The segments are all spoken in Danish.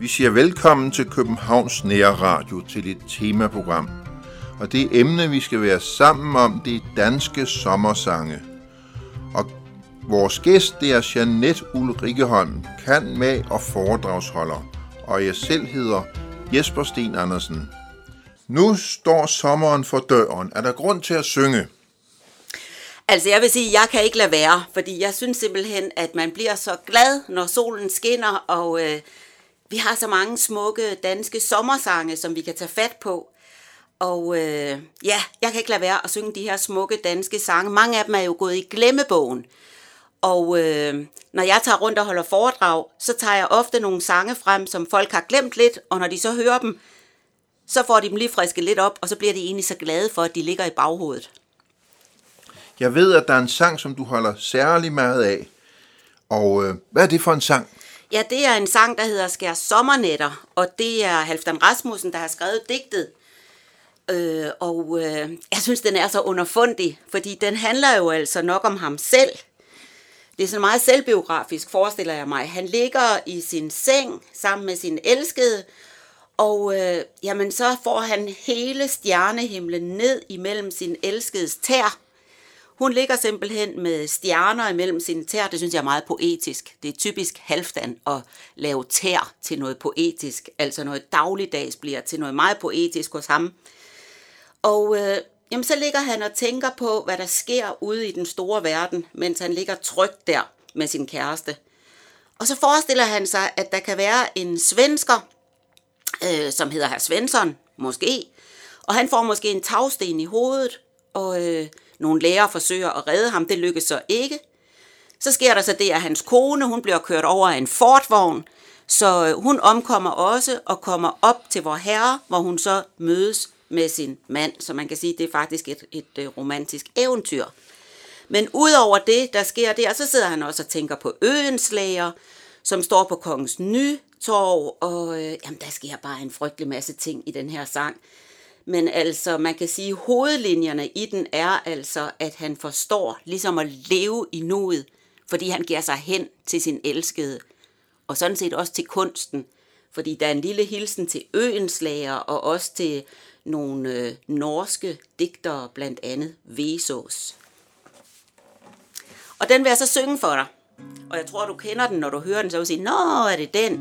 Vi siger velkommen til Københavns Nære Radio til et temaprogram. Og det emne, vi skal være sammen om, det er danske sommersange. Og vores gæst, det er Jeanette Ulrikkeholm, kan med og foredragsholder. Og jeg selv hedder Jesper Sten Andersen. Nu står sommeren for døren. Er der grund til at synge? Altså jeg vil sige, at jeg kan ikke lade være, fordi jeg synes simpelthen, at man bliver så glad, når solen skinner, og øh, vi har så mange smukke danske sommersange, som vi kan tage fat på. Og øh, ja, jeg kan ikke lade være at synge de her smukke danske sange. Mange af dem er jo gået i glemmebogen. Og øh, når jeg tager rundt og holder foredrag, så tager jeg ofte nogle sange frem, som folk har glemt lidt, og når de så hører dem, så får de dem lige friske lidt op, og så bliver de egentlig så glade for, at de ligger i baghovedet. Jeg ved, at der er en sang, som du holder særlig meget af. Og øh, hvad er det for en sang? Ja, det er en sang, der hedder Skær Sommernetter, og det er Halfdan Rasmussen, der har skrevet digtet. Øh, og øh, jeg synes, den er så underfundig, fordi den handler jo altså nok om ham selv. Det er så meget selvbiografisk, forestiller jeg mig. Han ligger i sin seng sammen med sin elskede, og øh, jamen, så får han hele stjernehimlen ned imellem sin elskedes tær. Hun ligger simpelthen med stjerner imellem sine tær. Det synes jeg er meget poetisk. Det er typisk halvdan at lave tær til noget poetisk. Altså noget dagligdags bliver til noget meget poetisk hos ham. Og øh, jamen, så ligger han og tænker på, hvad der sker ude i den store verden, mens han ligger trygt der med sin kæreste. Og så forestiller han sig, at der kan være en svensker, øh, som hedder herr Svensson, måske. Og han får måske en tagsten i hovedet, og øh, nogle læger forsøger at redde ham. Det lykkes så ikke. Så sker der så det, at hans kone hun bliver kørt over af en fortvogn, så øh, hun omkommer også og kommer op til vor herre, hvor hun så mødes med sin mand. Så man kan sige, at det er faktisk et, et, øh, romantisk eventyr. Men udover det, der sker der, så sidder han også og tænker på øens øenslager, som står på kongens nytorv, og øh, jamen, der sker bare en frygtelig masse ting i den her sang. Men altså, man kan sige, at hovedlinjerne i den er altså, at han forstår ligesom at leve i nuet, fordi han giver sig hen til sin elskede, og sådan set også til kunsten, fordi der er en lille hilsen til øenslager og også til nogle øh, norske digtere, blandt andet Vesås. Og den vil jeg så synge for dig. Og jeg tror, du kender den, når du hører den, så vil du sige, Nå, er det den?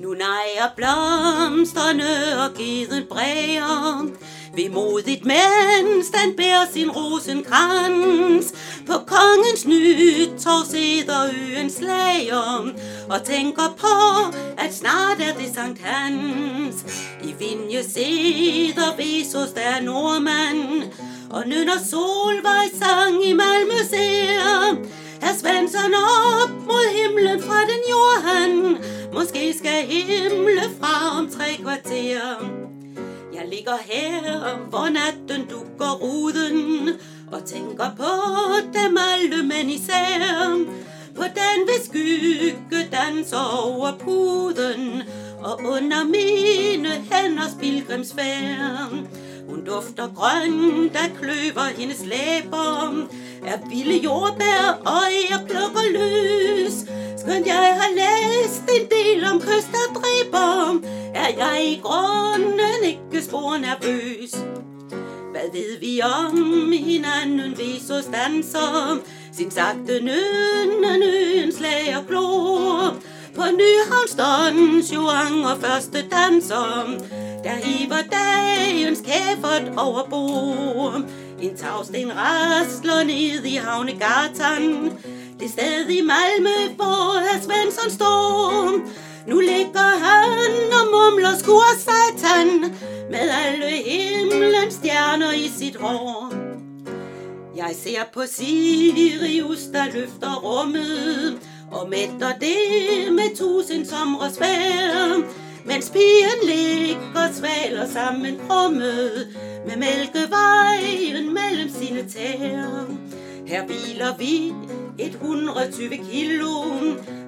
Nu nejer blomsterne og geden bræger, modigt mens den bærer sin rosenkrans. På kongens nytår sidder øens slager og tænker på, at snart er det Sankt Hans. I Vinje sidder Vesos der nordmand og nynner solvej sang i Malmø ser. Her Svensson op mod himlen fra den jord han Måske skal himle fra om tre kvarter ligger her, hvor natten dukker ruden Og tænker på dem alle, men især På den ved skygge danser over puden Og under mine hænders pilgrimsfærd. Hun dufter grøn, der kløver hendes læber Er vilde jordbær, og jeg plukker løs Skønt jeg har læst en del om kyst, jeg i grunden ikke spor nervøs. Hvad ved vi om hinanden, vi så stanser Sin sagte nøn, nøn slag og klor på Nyhavns Dons Joang og første danser Der hiver dagens kæfert over bord. En tagsten rasler ned i havnegatan. Det sted i Malmø, hvor herr Svensson står nu ligger han og mumler skur satan Med alle himlens stjerner i sit hår Jeg ser på Sirius, der løfter rummet og mætter det med tusind somre svær. Mens pigen ligger svaler sammen krummet med mælkevejen mellem sine tæer. Her hviler vi et 120 kilo,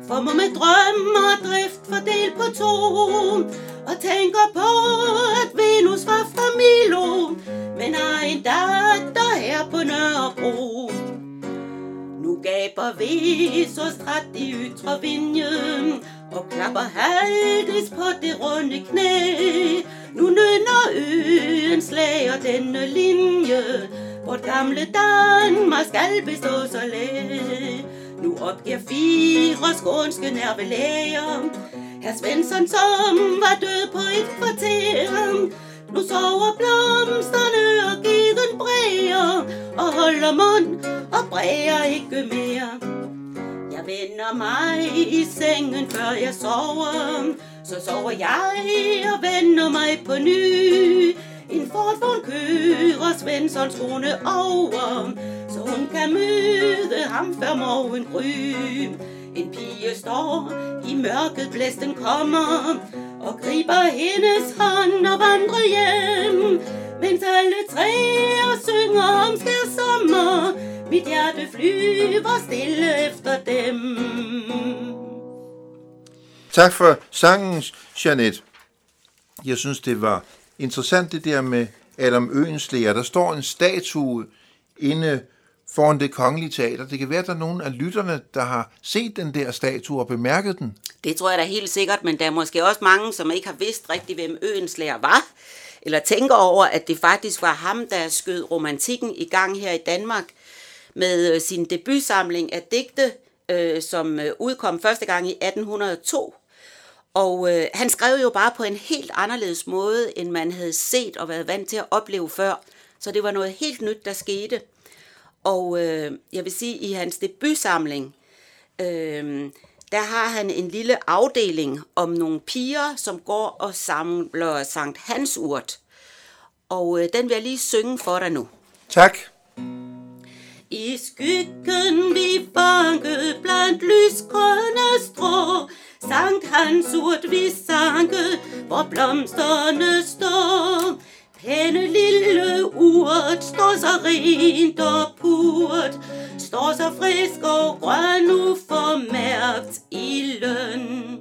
for må med drøm og drift fordel på to. Og tænker på, at Venus var fra Milo, datter her på Nørrebro. Nu gaber Vesostrat i ytre vinjen, og klapper haldes på det runde knæ. Nu nynner øen slager denne linje, Vort gamle Danmark skal bestå så længe nu opgiver fire skånske nervelæger. Herr Svensson, som var død på et kvarter. Nu sover blomsterne og geden bræger, og holder mund og bræger ikke mere. Jeg vender mig i sengen, før jeg sover. Så sover jeg og vender mig på ny. En fortvogn kører Svenssons kone over, hun kan møde ham før morgen gry. En pige står i mørket, blæsten kommer, og griber hendes hånd og vandrer hjem. Mens alle træer synger om skær sommer, mit hjerte flyver stille efter dem. Tak for sangen, Janet. Jeg synes, det var interessant det der med Adam Øenslæger. Der står en statue inde foran det kongelige teater. Det kan være, at der er nogen af lytterne, der har set den der statue og bemærket den. Det tror jeg da helt sikkert, men der er måske også mange, som ikke har vidst rigtigt, hvem Øenslæger var. Eller tænker over, at det faktisk var ham, der skød romantikken i gang her i Danmark med øh, sin debutsamling af digte, øh, som øh, udkom første gang i 1802. Og øh, han skrev jo bare på en helt anderledes måde, end man havde set og været vant til at opleve før. Så det var noget helt nyt, der skete. Og øh, jeg vil sige, i hans debutsamling, øh, der har han en lille afdeling om nogle piger, som går og samler Sankt Hans urt. Og øh, den vil jeg lige synge for dig nu. Tak. I skyggen vi fange blandt lysgrønne strå, Sankt Hans urt vi sanke, hvor blomsterne står. Pæne lille urt står så rent og purt, står så frisk og grøn uformærkt i løn.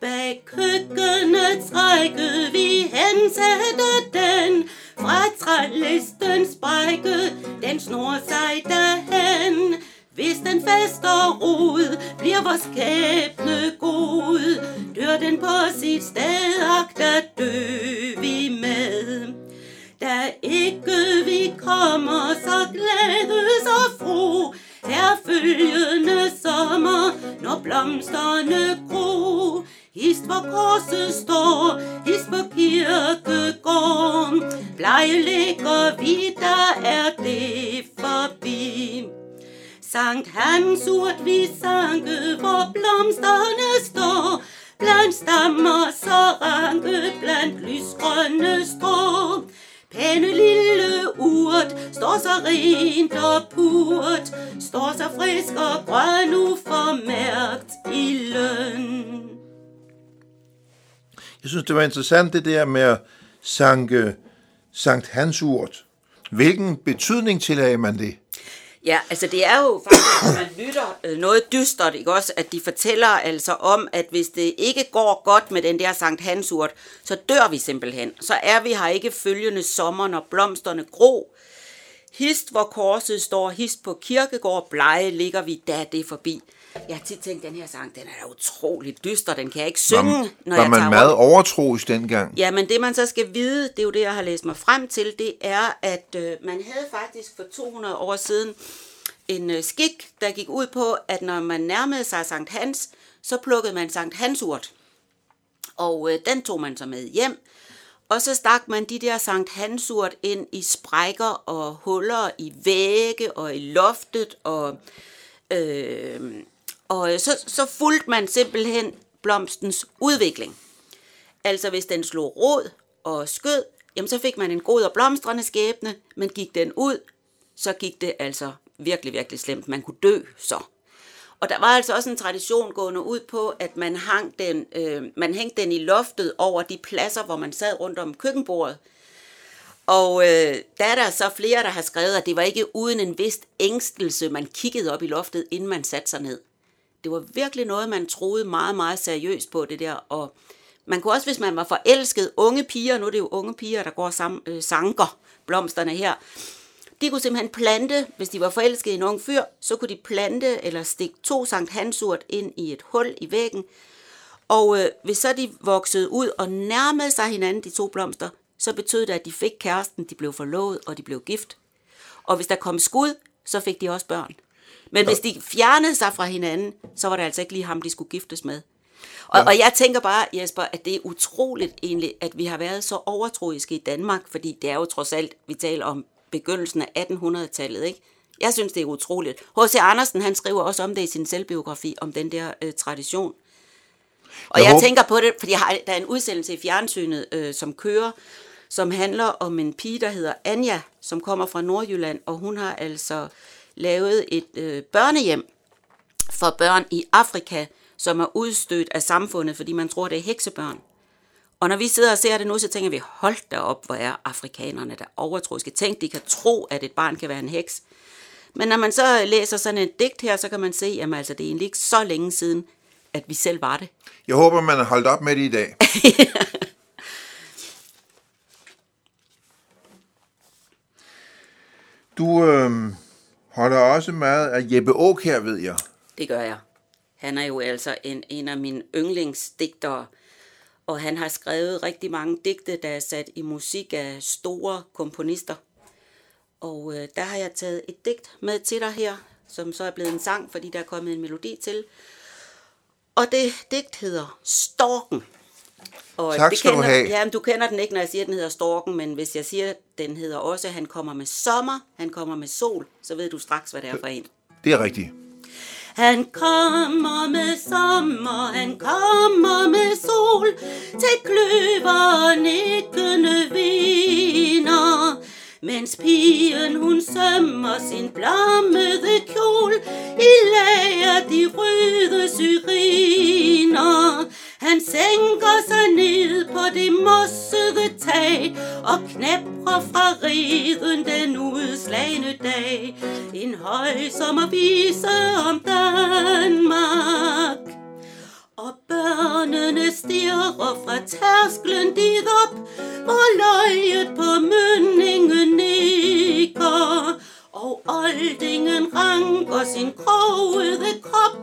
Bag køkkenets række vi hensætter den, fra trælisten sprække, den snor sig derhen. Hvis den fester rod, bliver vores skæbne god. Dør den på sit sted, ak, der dø. Da ikke vi kommer så glade så fro, her følgende sommer, når blomsterne gro. Hist hvor korset står, hist på kirkegården, blege ligger vi, der er det forbi. Sankt Hans urt vi sanke, hvor blomsterne står, blandt stammer så ranke, blandt lysgrønne strå. Pæne lille urt, står så rent og purt, står så frisk og grøn uformærkt i løn. Jeg synes, det var interessant det der med at sanke Sankt Hans urt. Hvilken betydning tillagde man det? Ja, altså det er jo faktisk, når man lytter øh, noget dystert, ikke også, at de fortæller altså om, at hvis det ikke går godt med den der Sankt Hansurt, så dør vi simpelthen. Så er vi her ikke følgende sommer, når blomsterne gro. Hist, hvor korset står, hist på kirkegård, blege ligger vi, da det er forbi. Jeg har tit tænkt, den her sang, den er da utroligt dyster, den kan jeg ikke synge, var, når var jeg man tager meget rundt. overtroisk dengang? Ja, men det man så skal vide, det er jo det, jeg har læst mig frem til, det er, at øh, man havde faktisk for 200 år siden en øh, skik, der gik ud på, at når man nærmede sig Sankt Hans, så plukkede man Sankt Hansurt. Og øh, den tog man så med hjem. Og så stak man de der Sankt Hansurt ind i sprækker og huller i vægge og i loftet. Og, øh, og øh, så, så fulgte man simpelthen blomstens udvikling. Altså hvis den slog rod og skød, jamen så fik man en god og blomstrende skæbne, men gik den ud, så gik det altså virkelig, virkelig slemt. Man kunne dø så. Og der var altså også en tradition gående ud på, at man, hang den, øh, man hængte den i loftet over de pladser, hvor man sad rundt om køkkenbordet. Og øh, der er der så flere, der har skrevet, at det var ikke uden en vist ængstelse, man kiggede op i loftet, inden man satte sig ned. Det var virkelig noget, man troede meget, meget seriøst på det der. Og Man kunne også, hvis man var forelsket, unge piger, nu er det jo unge piger, der går sammen, øh, sanker blomsterne her, de kunne simpelthen plante, hvis de var forelsket i en ung fyr, så kunne de plante eller stikke to Sankt Hansurt ind i et hul i væggen. Og øh, hvis så de voksede ud og nærmede sig hinanden, de to blomster, så betød det, at de fik kæresten, de blev forlovet og de blev gift. Og hvis der kom skud, så fik de også børn. Men hvis de fjernede sig fra hinanden, så var det altså ikke lige ham, de skulle giftes med. Og, ja. og jeg tænker bare, Jesper, at det er utroligt egentlig, at vi har været så overtroiske i Danmark, fordi det er jo trods alt, vi taler om begyndelsen af 1800-tallet, ikke? Jeg synes, det er utroligt. H.C. Andersen, han skriver også om det i sin selvbiografi, om den der øh, tradition. Og jeg, jeg håber... tænker på det, fordi har, der er en udsendelse i fjernsynet, øh, som kører, som handler om en pige, der hedder Anja, som kommer fra Nordjylland, og hun har altså lavet et øh, børnehjem for børn i Afrika, som er udstødt af samfundet, fordi man tror, det er heksebørn. Og når vi sidder og ser det nu, så tænker vi, hold da op, hvor er afrikanerne der overtroiske. Tænk, de kan tro, at et barn kan være en heks. Men når man så læser sådan et digt her, så kan man se, at altså, det er egentlig ikke så længe siden, at vi selv var det. Jeg håber, man har holdt op med det i dag. du øh, holder også meget af Jeppe her, ved jeg. Det gør jeg. Han er jo altså en, en af mine yndlingsdigtere, og han har skrevet rigtig mange digte, der er sat i musik af store komponister. Og øh, der har jeg taget et digt med til dig her, som så er blevet en sang, fordi der er kommet en melodi til. Og det digt hedder Storken. Og tak det skal kender, du have. Ja, du kender den ikke, når jeg siger, at den hedder Storken, men hvis jeg siger, at den hedder også, at han kommer med sommer, han kommer med sol, så ved du straks, hvad det er for en. Det er rigtigt. Han kommer med sommer, han kommer med sol, til kløver nikkende viner. Mens pigen hun sømmer sin blammede kjol i lager de røde syriner. Han sænker sig ned på det mossede tag og knæpper fra riden den udslagende dag. En høj sommervise om Danmark. Og børnene stirrer fra tærsklen dit op, hvor løjet på mønningen nikker og oldingen ranker sin krogede krop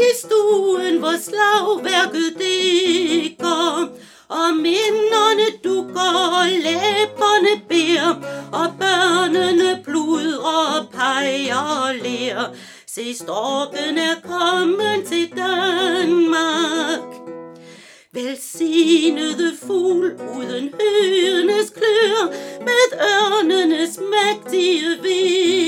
i stuen, hvor slagværket dækker. Og minderne dukker, og læberne bær, og børnene pludrer peger og ler. Se, storken er kommet til Danmark. Velsignede fugl uden mit urnen es met dir wie.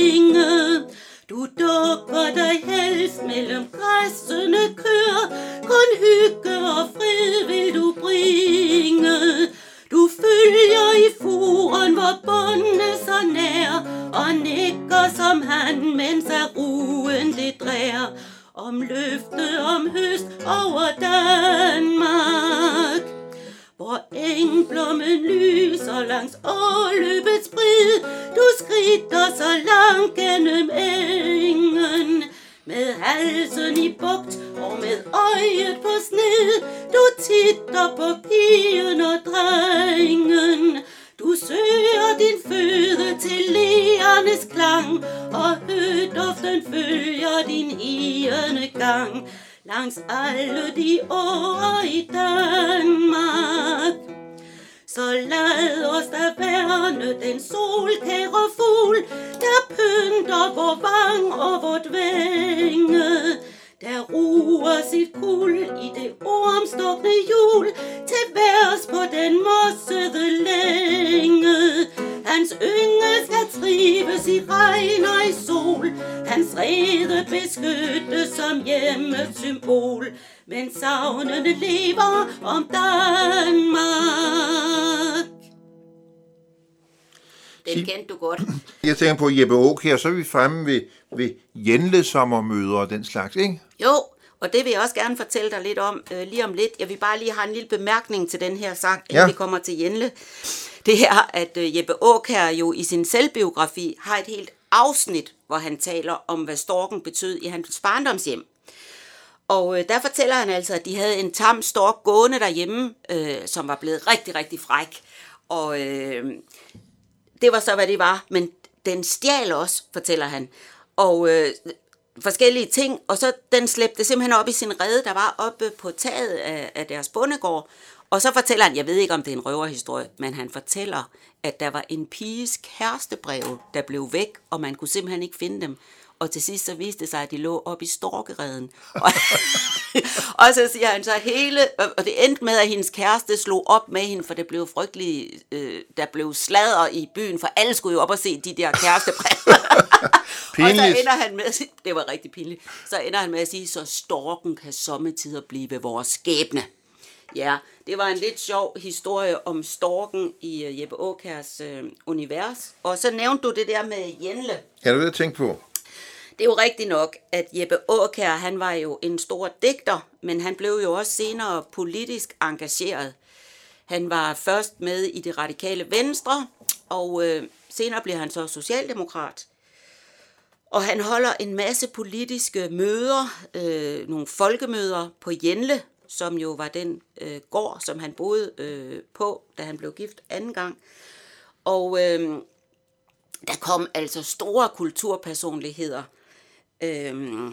Trives i regn og i sol, hans rede beskyttes som hjemmets symbol, men savnene lever om Danmark. Den kendte du godt. Jeg tænker på Jeppe Auk her, så er vi fremme ved, ved Jenle-sommermøder og den slags, ikke? Jo, og det vil jeg også gerne fortælle dig lidt om øh, lige om lidt. Jeg vil bare lige have en lille bemærkning til den her sang, inden ja. vi kommer til Jenle. Det er, at øh, Jeppe Auk her jo i sin selvbiografi har et helt afsnit, hvor han taler om, hvad storken betød i hans barndomshjem. Og øh, der fortæller han altså, at de havde en tam stork gående derhjemme, øh, som var blevet rigtig, rigtig fræk. Og øh, det var så, hvad det var. Men den stjal også, fortæller han. Og øh, forskellige ting, og så den slæbte simpelthen op i sin rede, der var oppe på taget af, af deres bondegård. Og så fortæller han, jeg ved ikke om det er en røverhistorie, men han fortæller, at der var en piges kærestebrev, der blev væk, og man kunne simpelthen ikke finde dem. Og til sidst så viste det sig, at de lå op i storkereden. Og, og så siger han så hele, og det endte med, at hendes kæreste slog op med hende, for det blev frygteligt, øh, der blev sladder i byen, for alle skulle jo op og se de der kærestebrev. og så ender han med at sige, det var rigtig pinligt, så ender han med at sige, så storken kan sommetider blive vores skæbne. Ja, det var en lidt sjov historie om storken i uh, Jeppe Åkærs uh, univers. Og så nævnte du det der med Jenle. Ja, det vil jeg tænke på. Det er jo rigtigt nok, at Jeppe Åkær, han var jo en stor digter, men han blev jo også senere politisk engageret. Han var først med i det radikale venstre, og øh, senere blev han så socialdemokrat. Og han holder en masse politiske møder, øh, nogle folkemøder på Jenle, som jo var den øh, gård, som han boede øh, på, da han blev gift anden gang. Og øh, der kom altså store kulturpersonligheder. Øh,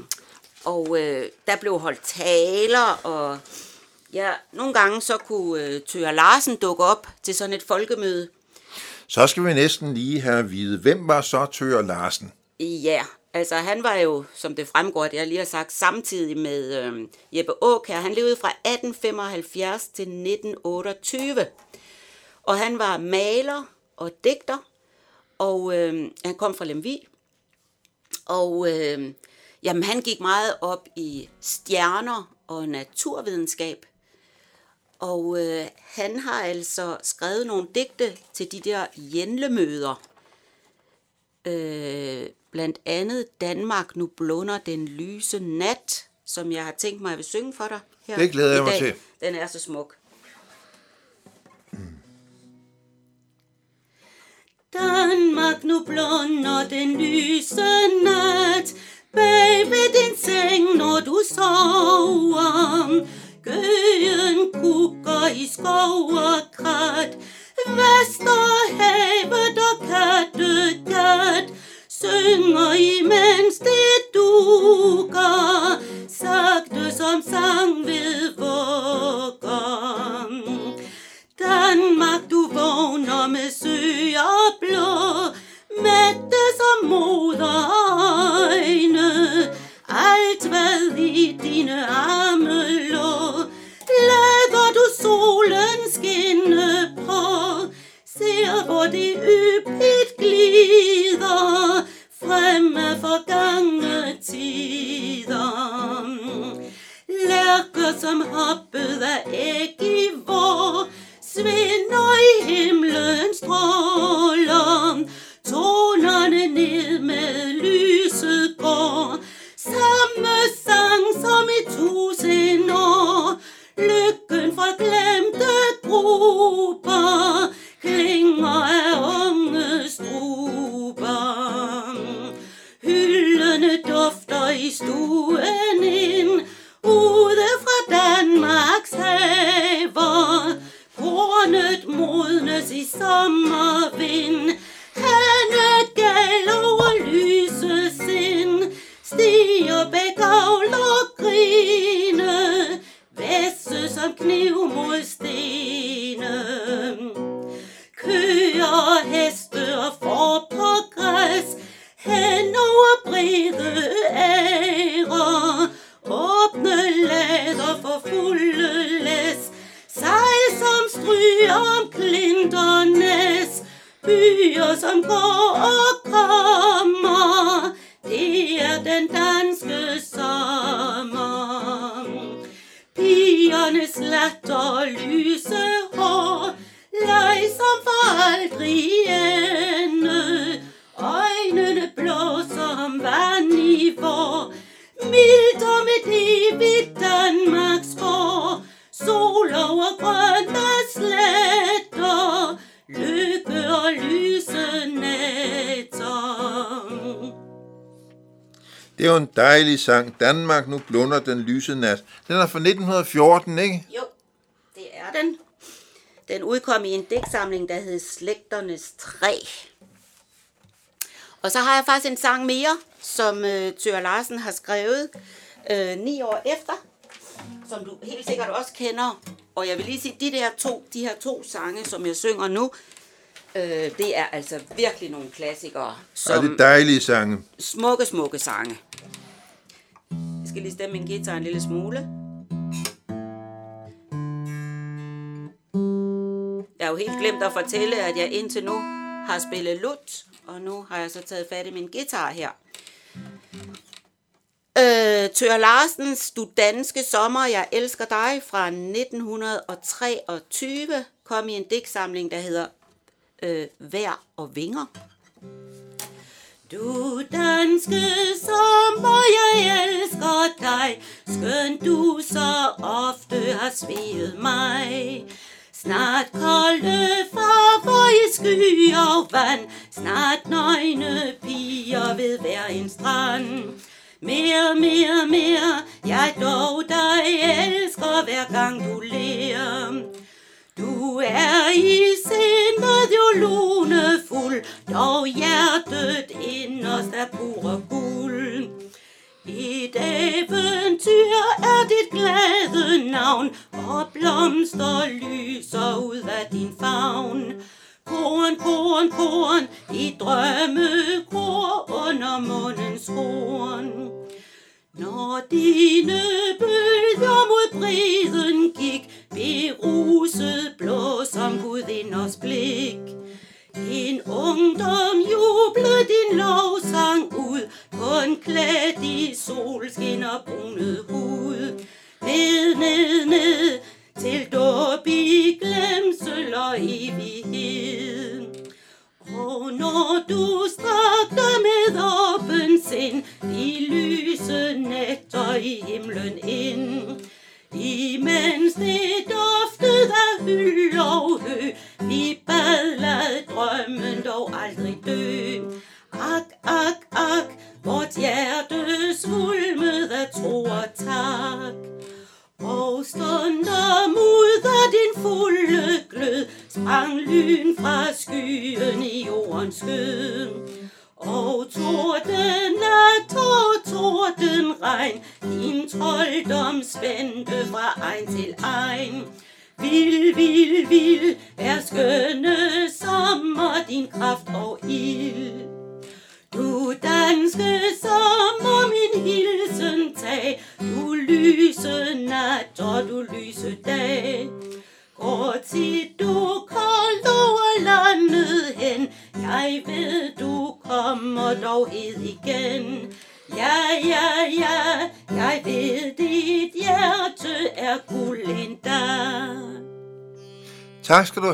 og øh, der blev holdt taler, og ja, nogle gange så kunne øh, Tøger Larsen dukke op til sådan et folkemøde. Så skal vi næsten lige have at vide, hvem var så Tøger Larsen? Ja, Altså, han var jo, som det fremgår, at jeg lige har sagt, samtidig med øh, Jeppe Aukær. Han levede fra 1875 til 1928. Og han var maler og digter, og øh, han kom fra Lemvi. Og øh, jamen, han gik meget op i stjerner og naturvidenskab. Og øh, han har altså skrevet nogle digte til de der jendlemøder. Øh, blandt andet Danmark, nu blunder den lyse nat, som jeg har tænkt mig, at synge for dig her Det glæder jeg mig til. Den er så smuk. Danmark, nu blunder den lyse nat, bag ved din seng, når du sover. Gøen kukker i skov og krat, Vesterhavet og Kattegat, synger imens det dukker, sagte som sang ved vugger. Danmark, du vågner med søer blå, mætte som moderøjne. alt hvad i dine arme lå, lader du solen skinne på, ser hvor det yppigt glider, fremme forgangne tider. Lærker som hoppede af æg Pigernes latter lyse hår, leg som for aldrig ende. Øjnene blå som vand i vor, mildt om med det Det er jo en dejlig sang. Danmark, nu blunder den lyse nat. Den er fra 1914, ikke? Jo, det er den. Den udkom i en digtsamling, der hed Slægternes Træ. Og så har jeg faktisk en sang mere, som øh, Tør Larsen har skrevet øh, ni år efter, som du helt sikkert også kender. Og jeg vil lige sige, de der to, de her to sange, som jeg synger nu, øh, det er altså virkelig nogle klassikere. Som ja, det er dejlige sange. Smukke, smukke sange. Jeg skal lige stemme min guitar en lille smule. Jeg har jo helt glemt at fortælle, at jeg indtil nu har spillet lut, og nu har jeg så taget fat i min guitar her. Øh, Tør Larsens Du danske sommer, jeg elsker dig fra 1923 kom i en digtsamling, der hedder øh, Vær og Vinger. Du danske sommer, jeg elsker dig, skøn du så ofte har svedet mig. Snart kolde farver i sky og vand, snart nøgne piger ved hver en strand. Mere, mere, mere, jeg dog dig elsker hver gang du ler. Du er i sindet jo lunefuld, dog hjertet inderst er pure guld. Et eventyr er dit glade navn, og blomster lyser ud af din favn. Korn, korn, korn, i drømme kor under mundens horn. Når dine bølger mod brisen gik, beruset blå som gudinders blik. En ungdom jublede din lovsang ud, kun klædt i solskin og brunet hud. Ned, ned, ned, til dåb i glemsel og evighed.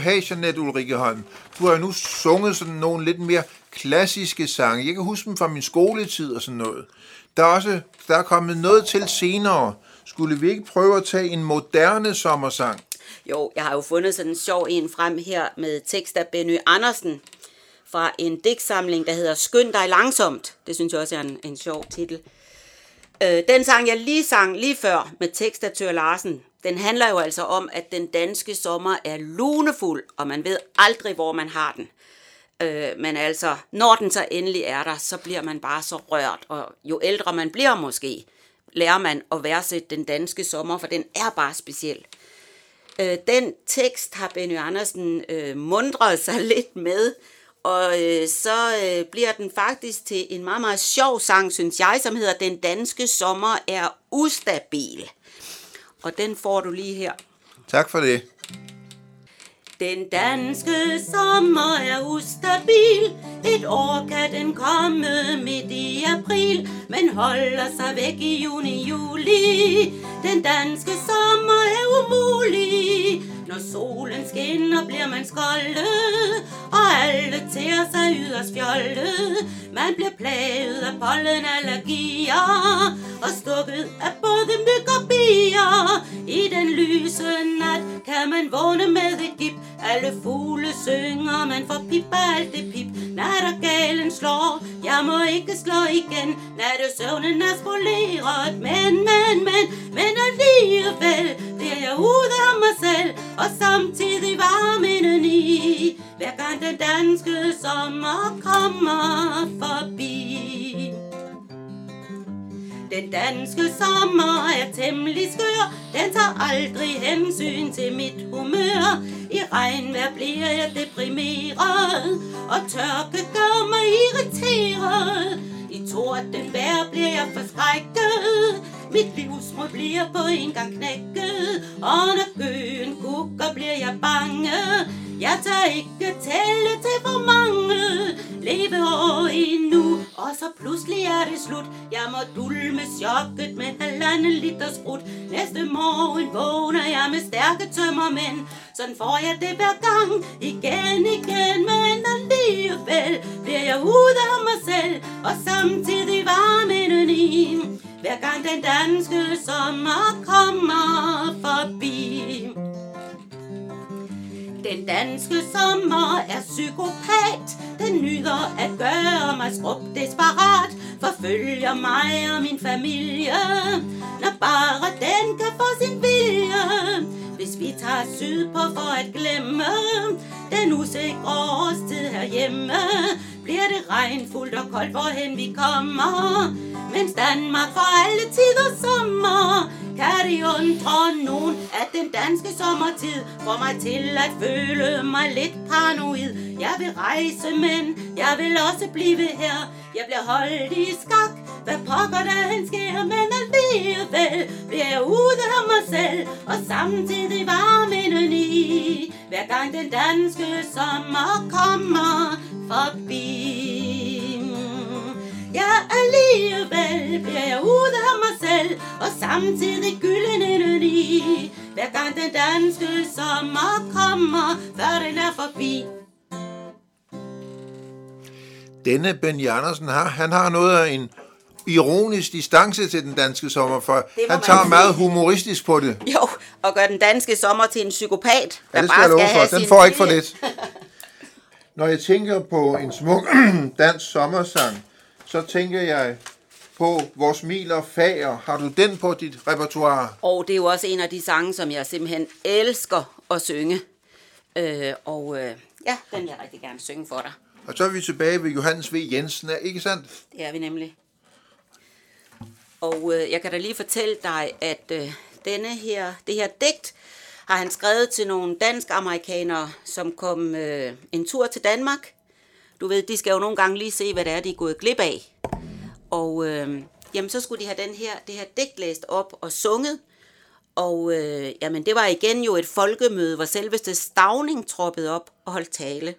Have, Jeanette Ulrike Holm. Du har jo nu sunget sådan nogle lidt mere klassiske sange. Jeg kan huske dem fra min skoletid og sådan noget. Der er også der er kommet noget til senere. Skulle vi ikke prøve at tage en moderne sommersang? Jo, jeg har jo fundet sådan en sjov en frem her med tekst af Benny Andersen fra en digtsamling, der hedder Skynd dig langsomt. Det synes jeg også er en, en sjov titel. Øh, den sang, jeg lige sang lige før med tekst af Tør Larsen, den handler jo altså om, at den danske sommer er lunefuld, og man ved aldrig, hvor man har den. Øh, men altså, når den så endelig er der, så bliver man bare så rørt, og jo ældre man bliver måske, lærer man at værdsætte den danske sommer, for den er bare speciel. Øh, den tekst har Benny Andersen øh, mundret sig lidt med, og øh, så øh, bliver den faktisk til en meget, meget sjov sang, synes jeg, som hedder Den danske sommer er ustabil. Og den får du lige her. Tak for det. Den danske sommer er ustabil. Et år kan den komme midt i april Men holder sig væk i juni-juli Den danske sommer er umulig. Når solen skinner bliver man skoldet Og alle ter sig yderst fjollet. Man bliver plaget af pollenallergier Og stukket af både myg og bier i den lyse nat kan man vågne med et gip. Alle fugle synger, man får pip alt det pip. Nat der galen slår Jeg må ikke slå igen. Nattesøvnen er spoleret Men, men, men, men alligevel Bliver jeg ude af mig selv Og samtidig varmen i Hver gang den danske sommer kommer forbi den danske sommer er temmelig skør, den tager aldrig hensyn til mit humør. I regnvejr bliver jeg deprimeret, og tørke gør mig irriteret. I tordenvejr bliver jeg forskrækket, mit livsmod bliver på en gang knækket, og når gøen kukker bliver jeg bange. Jeg tør ikke tælle til for mange Leve år endnu. Og så pludselig er det slut. Jeg må dulme chokket med halvanden liter sprut. Næste morgen vågner jeg med stærke tømmermænd. Sådan får jeg det hver gang. Igen, igen Men alligevel bliver jeg ude af mig selv. Og samtidig varmen i Hver gang den danske sommer kommer forbi den danske sommer er psykopat. Den nyder at gøre mig skrub desperat. Forfølger mig og min familie Når bare den kan få sin vilje. Hvis vi tager sydpå for at glemme Den usikre årstid herhjemme Bliver det regnfuldt og koldt, hvorhen vi kommer. Mens Danmark for alle tider sommer kan det undre nogen, at den danske sommertid får mig til at føle mig lidt paranoid. Jeg vil rejse, men jeg vil også blive her. Jeg bliver holdt i skak, hvad pokker der han sker, men alligevel bliver jeg ude af mig selv, og samtidig varmen indeni hver gang den danske sommer kommer forbi. Alligevel bliver jeg ude af mig selv, og samtidig gylden i. Hver gang den danske sommer kommer, før den er forbi. Denne Ben Andersen har, han har noget af en ironisk distance til den danske sommer, for han tager sige. meget humoristisk på det. Jo, og gør den danske sommer til en psykopat, der ja, det skal bare skal have for. Den får ikke for lidt. Når jeg tænker på en smuk dansk sommersang, så tænker jeg på Vores Mil og Fager. Har du den på dit repertoire? Og det er jo også en af de sange, som jeg simpelthen elsker at synge. Øh, og øh, ja, den vil jeg rigtig gerne synge for dig. Og så er vi tilbage ved Johannes V. Jensen, er ikke sandt? Det er vi nemlig. Og øh, jeg kan da lige fortælle dig, at øh, denne her, det her digt har han skrevet til nogle dansk-amerikanere, som kom øh, en tur til Danmark du ved, de skal jo nogle gange lige se, hvad det er, de er gået glip af. Og øh, jamen, så skulle de have den her, det her digt læst op og sunget. Og øh, jamen, det var igen jo et folkemøde, hvor selveste Stavning troppede op og holdt tale.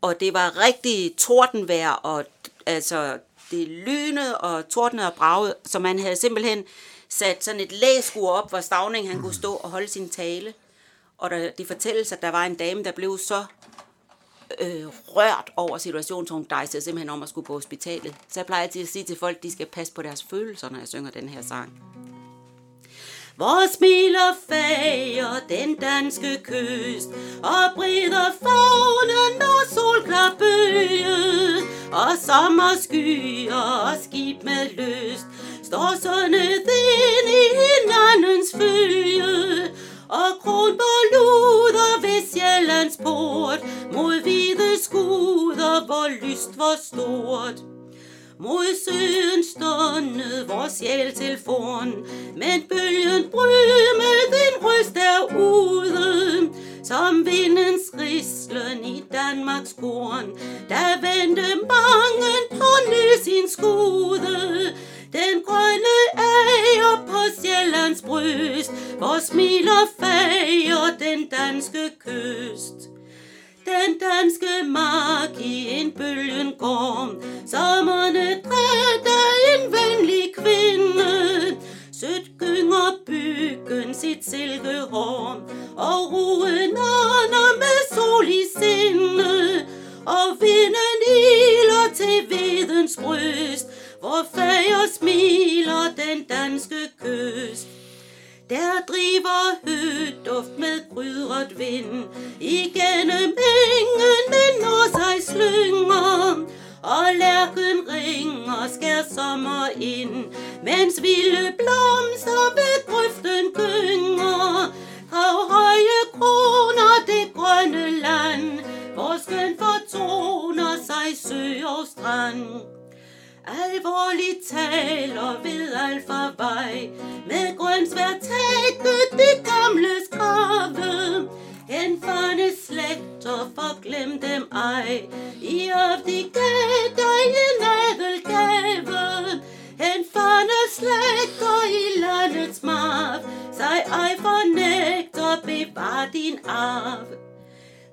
Og det var rigtig tordenvejr, og altså, det lynede og tordnede og bragede, så man havde simpelthen sat sådan et læskur op, hvor Stavning han kunne stå og holde sin tale. Og der, det fortælles, at der var en dame, der blev så øh, rørt over situationen, så hun dejsede simpelthen om at skulle på hospitalet. Så jeg plejer til at sige til folk, at de skal passe på deres følelser, når jeg synger den her sang. Hvor smiler fager den danske kyst Og brider fagnen og solklar bøge Og sommerskyer og skib med lyst Står så ind i hinandens følge og kronborg luder ved Sjællands port, mod hvide skuder, hvor lyst var stort. Mod søen stående vores sjæl til forn, men bølgen med den røst derude. Som vindens rislen i Danmarks korn, der vendte mange på ny sin skude. Den grønne æger på Sjællands bryst, hvor smiler fager den danske kyst. Den danske mark i en bølgen går, sommerne drætter en venlig kvinde. Sødt gynger byggen sit silkehår, og ruen ånder med sol i sinde. Og vinden iler til vedens bryst, hvor fager smiler den danske kyst. Der driver høduft med krydret vind, igennem engen den når sig slynger. og lærken ringer, skær sommer ind, mens vilde blomster ved Alvorligt taler ved alfarvej, med grønsvær tækket de gamle skrave. Henfarne slægter, forglem dem ej, i of de gav dig en adelgave. Henfarne slægter i landets marv, sig ej fornægter, bevar din arv.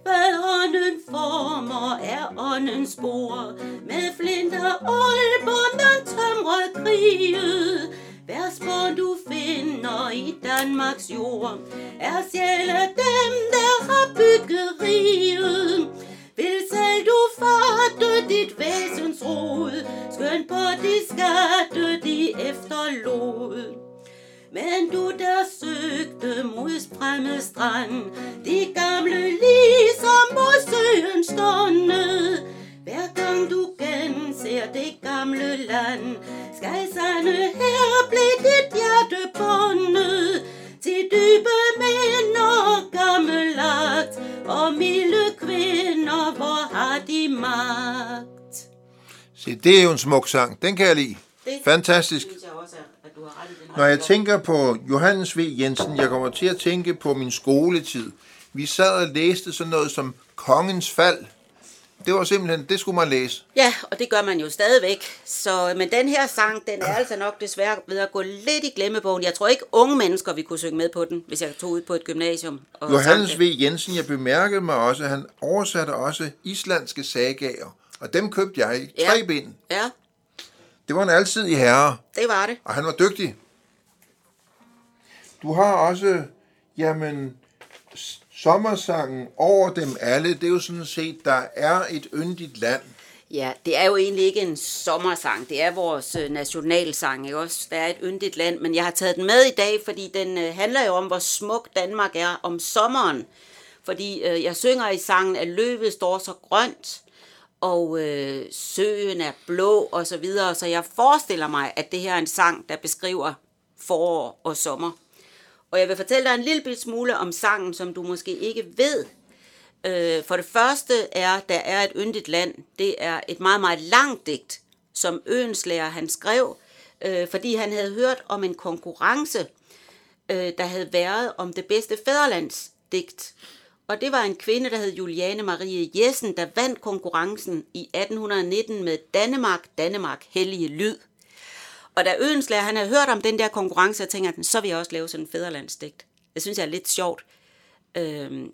Hvad ånden former er åndens spor, med flinter olber man tømret kriget. Hver spor du finder i Danmarks jord, er sjæle dem, der har bygget riget. Vil selv du fatte dit væsens rod, skøn på de skatte, de efterlod. Men du der søgte mod spremme strand, de gamle ligesom mod søen stående. Hver gang du genser det gamle land, skal sande her blive dit hjerte bundet til dybe minder gammelagt, og milde kvinder, hvor har de magt. Se, det er jo en smuk sang. Den kan jeg lide. Det Fantastisk. synes jeg også, at du har ret i den. Når jeg tænker på Johannes V. Jensen, jeg kommer til at tænke på min skoletid. Vi sad og læste sådan noget som Kongens Fald. Det var simpelthen, det skulle man læse. Ja, og det gør man jo stadigvæk. Så, men den her sang, den er altså nok desværre ved at gå lidt i glemmebogen. Jeg tror ikke, unge mennesker vi kunne synge med på den, hvis jeg tog ud på et gymnasium. Og Johannes V. Jensen, jeg bemærkede mig også, at han oversatte også islandske sagaer. Og dem købte jeg i tre Ja. bind. Ja, Det var en alsidig herre, det var det. og han var dygtig. Du har også, jamen, sommersangen over dem alle. Det er jo sådan set, der er et yndigt land. Ja, det er jo egentlig ikke en sommersang. Det er vores øh, nationalsang, ikke også? Der er et yndigt land, men jeg har taget den med i dag, fordi den øh, handler jo om, hvor smuk Danmark er om sommeren. Fordi øh, jeg synger i sangen, at løvet står så grønt, og øh, søen er blå og så videre. Så jeg forestiller mig, at det her er en sang, der beskriver forår og sommer. Og jeg vil fortælle dig en lille smule om sangen, som du måske ikke ved. Øh, for det første er, der er et yndigt land. Det er et meget, meget langt digt, som Øenslæger han skrev, øh, fordi han havde hørt om en konkurrence, øh, der havde været om det bedste fæderlandsdigt. Og det var en kvinde, der hed Juliane Marie Jessen, der vandt konkurrencen i 1819 med Danmark, Danmark, hellige lyd. Og da Ødenslager, han havde hørt om den der konkurrence, og tænkte så vil jeg også lave sådan en fæderlandsdigt. Det synes jeg er lidt sjovt. Øhm,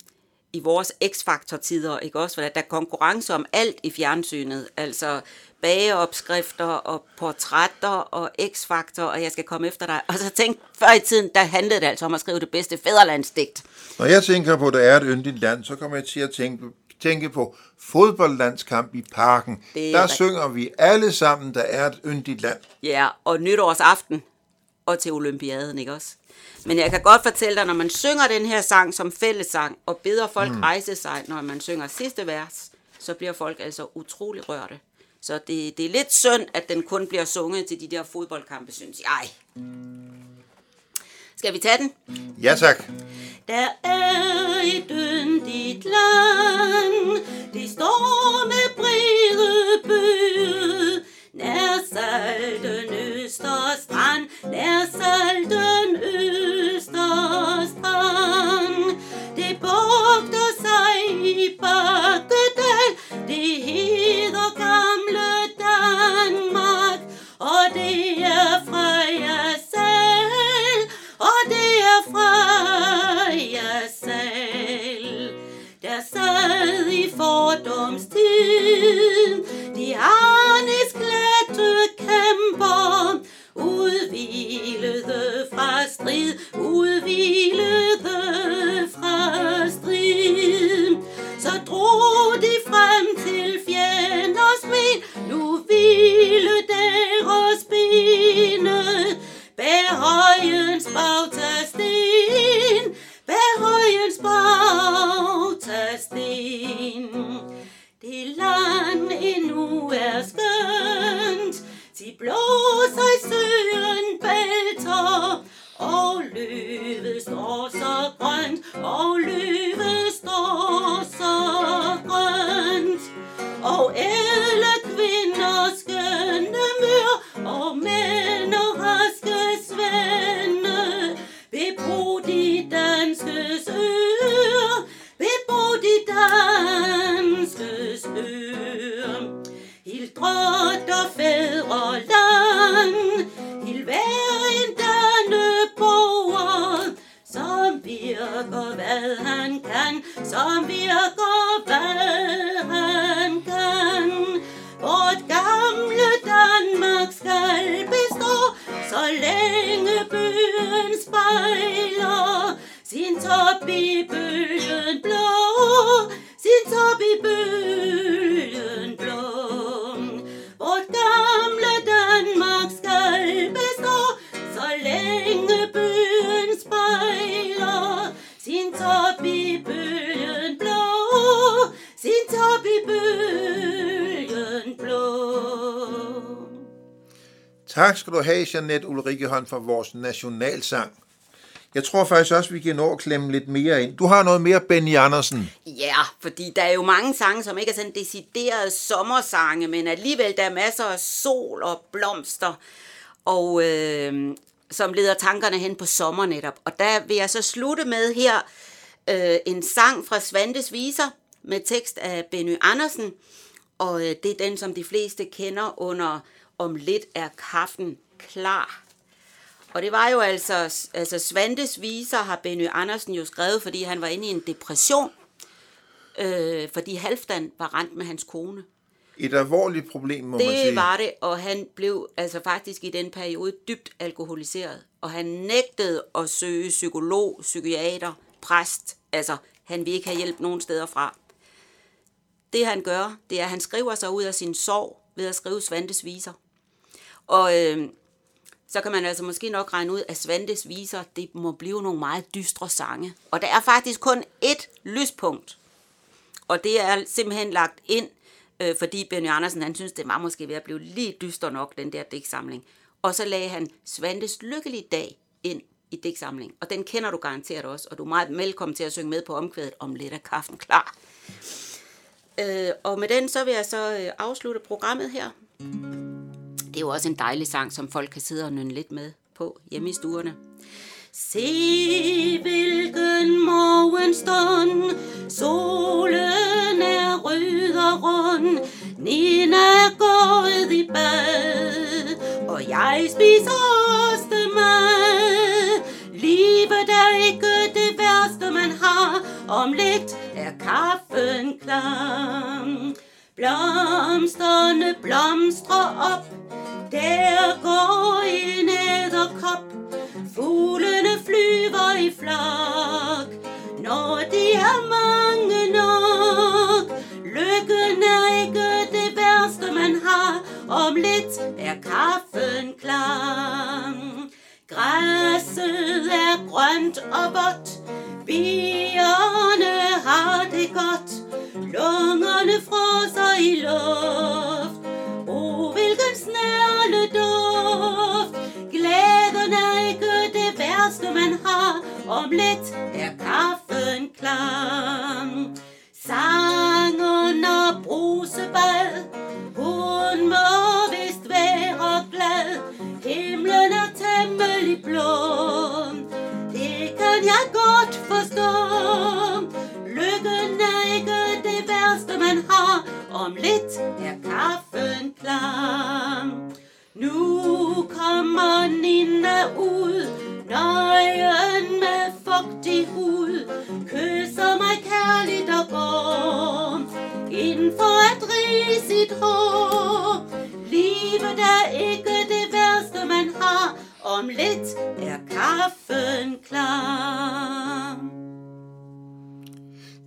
i vores x-faktor-tider, ikke også? For der er konkurrence om alt i fjernsynet, altså bageopskrifter og portrætter og x-faktor, og jeg skal komme efter dig. Og så tænkte før i tiden, der handlede det altså om at skrive det bedste fæderlandsdigt. Når jeg tænker på, at der er et yndigt land, så kommer jeg til at tænke, tænke på fodboldlandskamp i parken. Det er Der rigtigt. synger vi alle sammen, der er et yndigt land. Ja, og nytårsaften og til olympiaden, ikke også? Men jeg kan godt fortælle dig, når man synger den her sang som fællessang, og beder folk mm. rejse sig, når man synger sidste vers, så bliver folk altså utrolig rørte. Så det, det er lidt synd, at den kun bliver sunget til de der fodboldkampe, synes jeg. Skal vi tage den? Ja tak. Der er i yndigt land, det står med brede bøde, nær salten Østerstrand, nær salten Østerstrand. Det bugter sig i Bakkedal, Oh, all Jeanette Ulrike Hånd, for vores nationalsang. Jeg tror faktisk også, vi kan nå at klemme lidt mere ind. Du har noget mere, Benny Andersen. Ja, fordi der er jo mange sange, som ikke er sådan deciderede sommersange, men alligevel der er masser af sol og blomster, og øh, som leder tankerne hen på sommer netop. Og der vil jeg så slutte med her øh, en sang fra Svantes Viser med tekst af Benny Andersen, og øh, det er den, som de fleste kender under Om lidt er kaffen klar. Og det var jo altså, altså Svantes viser har Benny Andersen jo skrevet, fordi han var inde i en depression, øh, fordi Halfdan var rent med hans kone. Et alvorligt problem, må det man sige. Det var det, og han blev altså faktisk i den periode dybt alkoholiseret. Og han nægtede at søge psykolog, psykiater, præst. Altså, han ville ikke have hjælp nogen steder fra. Det han gør, det er, at han skriver sig ud af sin sorg ved at skrive Svantes viser. Og øh, så kan man altså måske nok regne ud, at Svantes viser, det må blive nogle meget dystre sange. Og der er faktisk kun ét lyspunkt. Og det er simpelthen lagt ind, øh, fordi Benny Andersen, han synes, det var måske ved at blive lige dyster nok, den der digtsamling. Og så lagde han Svantes lykkelige dag ind i digtsamlingen, Og den kender du garanteret også, og du er meget velkommen til at synge med på omkvædet om lidt af kaffen klar. Øh, og med den, så vil jeg så øh, afslutte programmet her. Er jo også en dejlig sang, som folk kan sidde og nynne lidt med på hjemme i stuerne. Se hvilken morgenstund, solen er rød og rund, Nina er gået i bad, og jeg spiser ostemad. Livet er ikke det værste, man har, om lidt er kaffen klar. Blomsterne blomstrer op, der går en æderkop, fuglene flyver i flok, når de er mange nok. Lykken er ikke det værste, man har, om lidt er kaffen klar. Græsset er grønt og vådt, bierne har det godt, lungerne froser i luft. Glæden er ikke det værste, man har, om lidt er kaffen klar. Sangen og brusebad, hun må vist være glad, himlen er temmelig blå. Det kan jeg godt forstå, lykken er ikke det værste, man har, om lidt er kaffen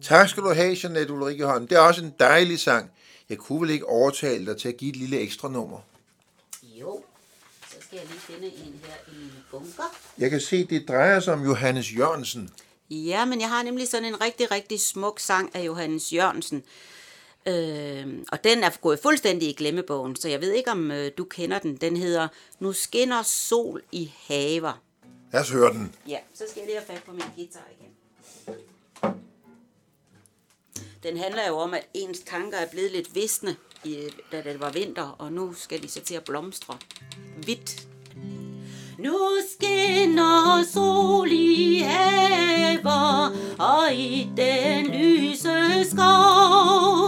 Tak skal du have, Jeanette Ulrike Holm. Det er også en dejlig sang. Jeg kunne vel ikke overtale dig til at give et lille ekstra nummer? Jo, så skal jeg lige finde en her i min bunker. Jeg kan se, det drejer sig om Johannes Jørgensen. Ja, men jeg har nemlig sådan en rigtig, rigtig smuk sang af Johannes Jørgensen. Øh, og den er gået fuldstændig i glemmebogen, så jeg ved ikke, om øh, du kender den. Den hedder Nu skinner sol i haver. Lad os høre den. Ja, så skal jeg lige have fat på min guitar igen. Den handler jo om, at ens tanker er blevet lidt visne, i, da det var vinter, og nu skal de så til at blomstre. Hvidt. Nu skinner sol i haver, og i den lyse skov.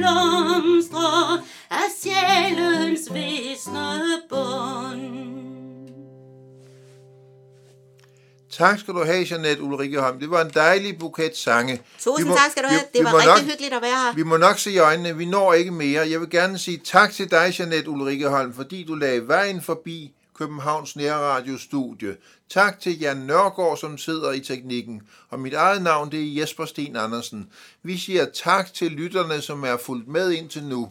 Blomstrer af sjælens visne bund. Tak skal du have, Jeanette Ulrike Holm. Det var en dejlig buket sange. Tusind må, tak skal du have. Det var rigtig nok, hyggeligt at være her. Vi må nok se i øjnene, vi når ikke mere. Jeg vil gerne sige tak til dig, Jeanette Ulrike Holm, fordi du lagde vejen forbi Københavns Nærradiostudie. Tak til Jan Nørgaard, som sidder i teknikken. Og mit eget navn, det er Jesper Sten Andersen. Vi siger tak til lytterne, som er fulgt med indtil nu.